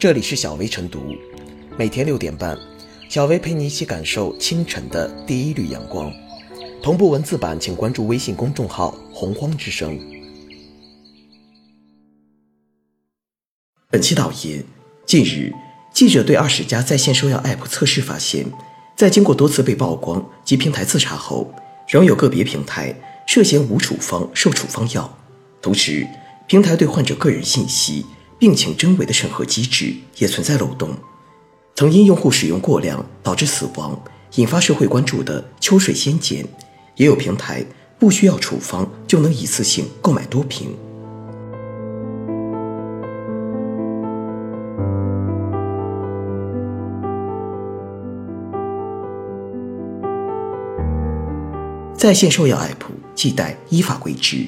这里是小薇晨读，每天六点半，小薇陪你一起感受清晨的第一缕阳光。同步文字版，请关注微信公众号“洪荒之声”。本期导言：近日，记者对二十家在线售药 App 测试发现，在经过多次被曝光及平台自查后，仍有个别平台涉嫌无处方售处方药，同时，平台对患者个人信息。病情真伪的审核机制也存在漏洞，曾因用户使用过量导致死亡，引发社会关注的秋水仙碱，也有平台不需要处方就能一次性购买多瓶。在线售药 App 亟待依法规制，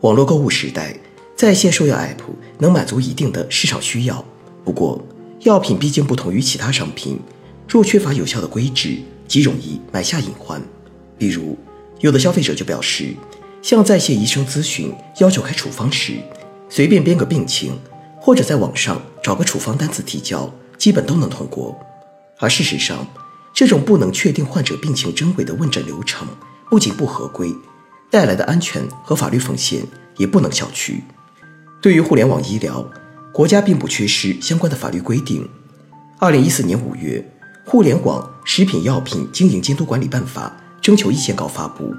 网络购物时代。在线售药 App 能满足一定的市场需要，不过药品毕竟不同于其他商品，若缺乏有效的规制，极容易埋下隐患。比如，有的消费者就表示，向在线医生咨询要求开处方时，随便编个病情，或者在网上找个处方单子提交，基本都能通过。而事实上，这种不能确定患者病情真伪的问诊流程，不仅不合规，带来的安全和法律风险也不能小觑。对于互联网医疗，国家并不缺失相关的法律规定。二零一四年五月，《互联网食品药品经营监督管理办法》征求意见稿发布，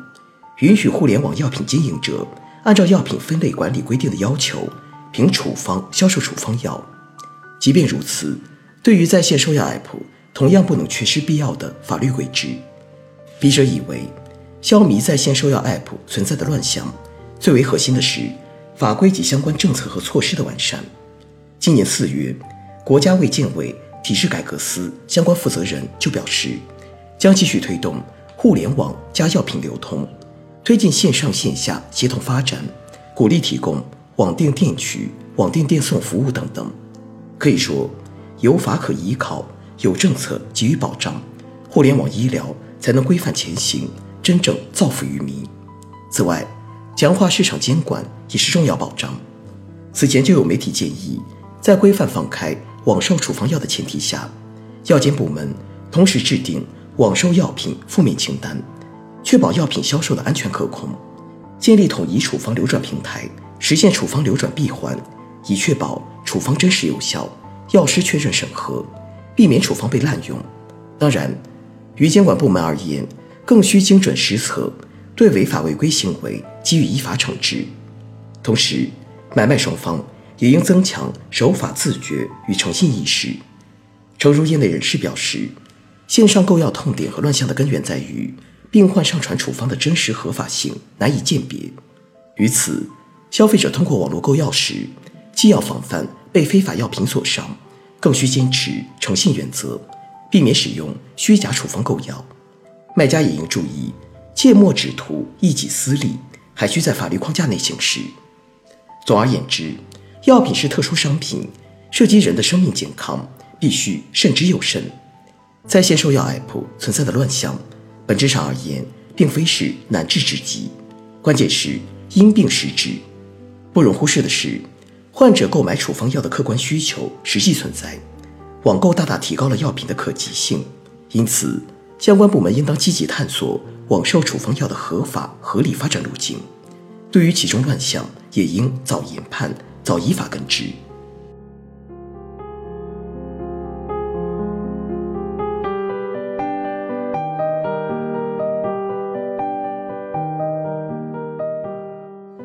允许互联网药品经营者按照药品分类管理规定的要求，凭处方销售处方药。即便如此，对于在线售药 App，同样不能缺失必要的法律规制。笔者以为，消弭在线售药 App 存在的乱象，最为核心的是。法规及相关政策和措施的完善。今年四月，国家卫健委体制改革司相关负责人就表示，将继续推动互联网加药品流通，推进线上线下协同发展，鼓励提供网订店取、网订店送服务等等。可以说，有法可依靠，有政策给予保障，互联网医疗才能规范前行，真正造福于民。此外，强化市场监管也是重要保障。此前就有媒体建议，在规范放开网售处方药的前提下，药监部门同时制定网售药品负面清单，确保药品销售的安全可控；建立统一处方流转平台，实现处方流转闭环，以确保处方真实有效，药师确认审核，避免处方被滥用。当然，于监管部门而言，更需精准实测。对违法违规行为给予依法惩治，同时，买卖双方也应增强守法自觉与诚信意识。诚如业内人士表示，线上购药痛点和乱象的根源在于病患上传处方的真实合法性难以鉴别。于此，消费者通过网络购药时，既要防范被非法药品所伤，更需坚持诚信原则，避免使用虚假处方购药。卖家也应注意。切莫只图一己私利，还需在法律框架内行事。总而言之，药品是特殊商品，涉及人的生命健康，必须慎之又慎。在线售药 App 存在的乱象，本质上而言，并非是难治之疾，关键是因病施治。不容忽视的是，患者购买处方药的客观需求实际存在，网购大大提高了药品的可及性，因此。相关部门应当积极探索网售处方药的合法合理发展路径，对于其中乱象，也应早研判、早依法根治。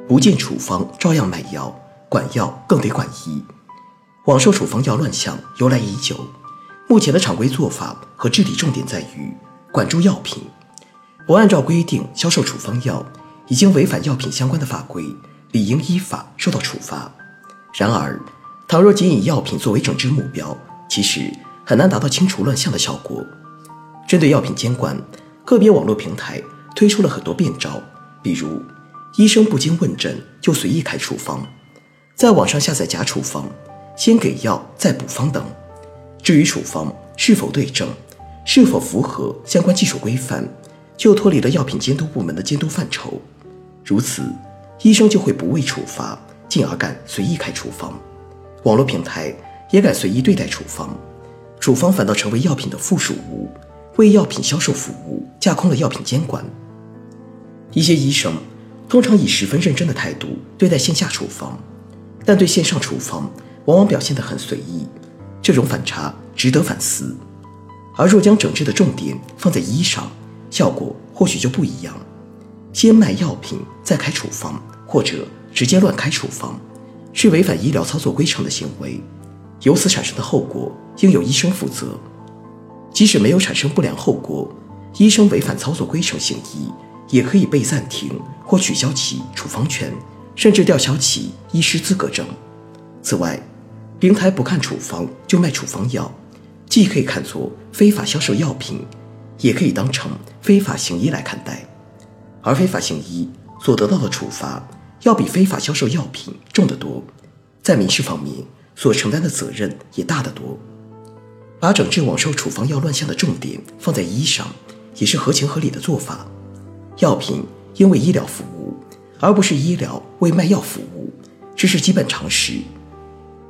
不见处方照样买药，管药更得管医。网售处方药乱象由来已久。目前的常规做法和治理重点在于管住药品，不按照规定销售处方药，已经违反药品相关的法规，理应依法受到处罚。然而，倘若仅以药品作为整治目标，其实很难达到清除乱象的效果。针对药品监管，个别网络平台推出了很多变招，比如医生不经问诊就随意开处方，在网上下载假处方，先给药再补方等。至于处方是否对症，是否符合相关技术规范，就脱离了药品监督部门的监督范畴。如此，医生就会不畏处罚，进而敢随意开处方。网络平台也敢随意对待处方，处方反倒成为药品的附属物，为药品销售服务，架空了药品监管。一些医生通常以十分认真的态度对待线下处方，但对线上处方往往表现得很随意，这种反差值得反思。而若将整治的重点放在医上，效果或许就不一样。先卖药品再开处方，或者直接乱开处方，是违反医疗操作规程的行为，由此产生的后果应由医生负责。即使没有产生不良后果，医生违反操作规程行医，也可以被暂停或取消其处方权，甚至吊销其医师资格证。此外，平台不看处方就卖处方药，既可以看作非法销售药品，也可以当成非法行医来看待。而非法行医所得到的处罚，要比非法销售药品重得多，在民事方面所承担的责任也大得多。把整治网售处方药乱象的重点放在医上，也是合情合理的做法。药品应为医疗服务，而不是医疗为卖药服务，这是基本常识。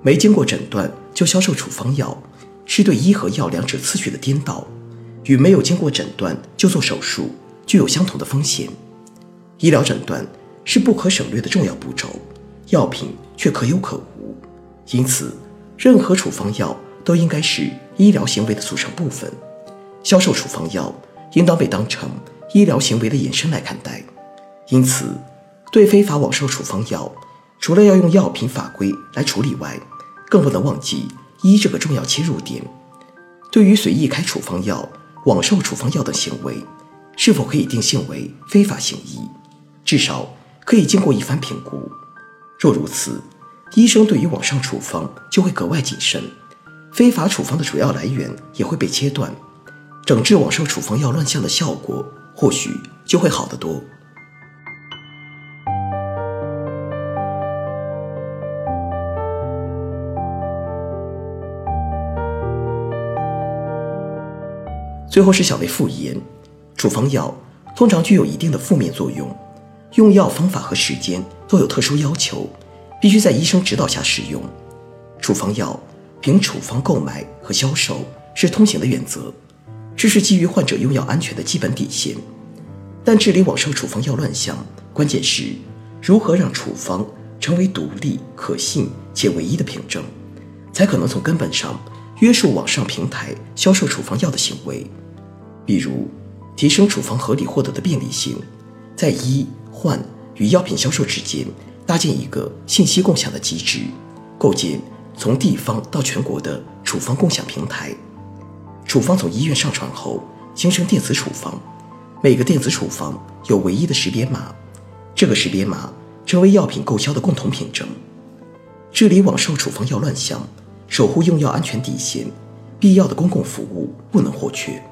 没经过诊断就销售处方药，是对医和药两者次序的颠倒，与没有经过诊断就做手术。具有相同的风险，医疗诊断是不可省略的重要步骤，药品却可有可无，因此，任何处方药都应该是医疗行为的组成部分，销售处方药应当被当成医疗行为的延伸来看待。因此，对非法网售处方药，除了要用药品法规来处理外，更不能忘记医这个重要切入点。对于随意开处方药、网售处方药的行为。是否可以定性为非法行医？至少可以经过一番评估。若如此，医生对于网上处方就会格外谨慎，非法处方的主要来源也会被切断，整治网售处方药乱象的效果或许就会好得多。最后是小薇复言。处方药通常具有一定的负面作用，用药方法和时间都有特殊要求，必须在医生指导下使用。处方药凭处方购买和销售是通行的原则，这是基于患者用药安全的基本底线。但治理网上处方药乱象，关键是如何让处方成为独立、可信且唯一的凭证，才可能从根本上约束网上平台销售处方药的行为，比如。提升处方合理获得的便利性，在医患与药品销售之间搭建一个信息共享的机制，构建从地方到全国的处方共享平台。处方从医院上传后形成电子处方，每个电子处方有唯一的识别码，这个识别码成为药品购销的共同凭证。治理网售处方药乱象，守护用药安全底线，必要的公共服务不能或缺。